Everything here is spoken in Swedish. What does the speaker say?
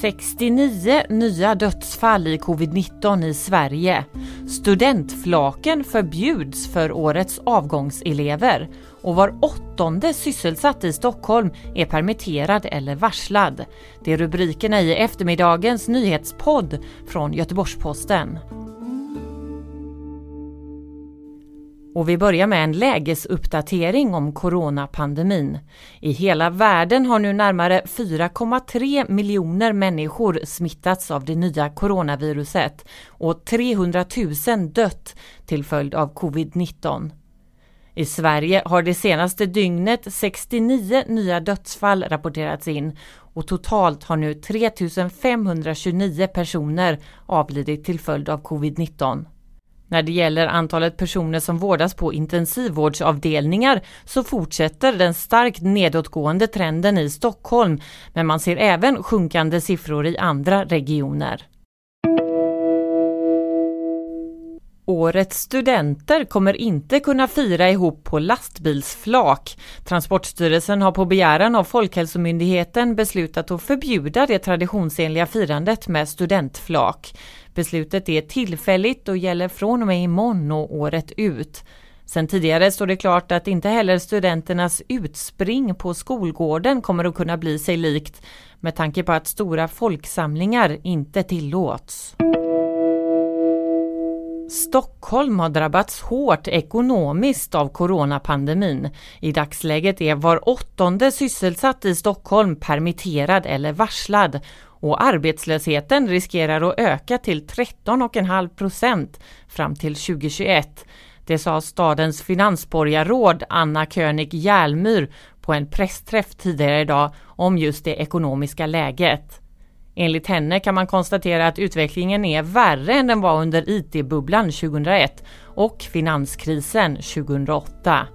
69 nya dödsfall i covid-19 i Sverige. Studentflaken förbjuds för årets avgångselever och var åttonde sysselsatt i Stockholm är permitterad eller varslad. Det är rubrikerna i eftermiddagens nyhetspodd från Göteborgs-Posten. Och vi börjar med en lägesuppdatering om coronapandemin. I hela världen har nu närmare 4,3 miljoner människor smittats av det nya coronaviruset och 300 000 dött till följd av covid-19. I Sverige har det senaste dygnet 69 nya dödsfall rapporterats in och totalt har nu 3529 personer avlidit till följd av covid-19. När det gäller antalet personer som vårdas på intensivvårdsavdelningar så fortsätter den starkt nedåtgående trenden i Stockholm, men man ser även sjunkande siffror i andra regioner. Årets studenter kommer inte kunna fira ihop på lastbilsflak. Transportstyrelsen har på begäran av Folkhälsomyndigheten beslutat att förbjuda det traditionsenliga firandet med studentflak. Beslutet är tillfälligt och gäller från och med imorgon och året ut. Sen tidigare står det klart att inte heller studenternas utspring på skolgården kommer att kunna bli sig likt med tanke på att stora folksamlingar inte tillåts. Stockholm har drabbats hårt ekonomiskt av coronapandemin. I dagsläget är var åttonde sysselsatt i Stockholm permitterad eller varslad och arbetslösheten riskerar att öka till 13,5 procent fram till 2021. Det sa stadens finansborgarråd Anna König Järlmyr på en pressträff tidigare idag om just det ekonomiska läget. Enligt henne kan man konstatera att utvecklingen är värre än den var under IT-bubblan 2001 och finanskrisen 2008.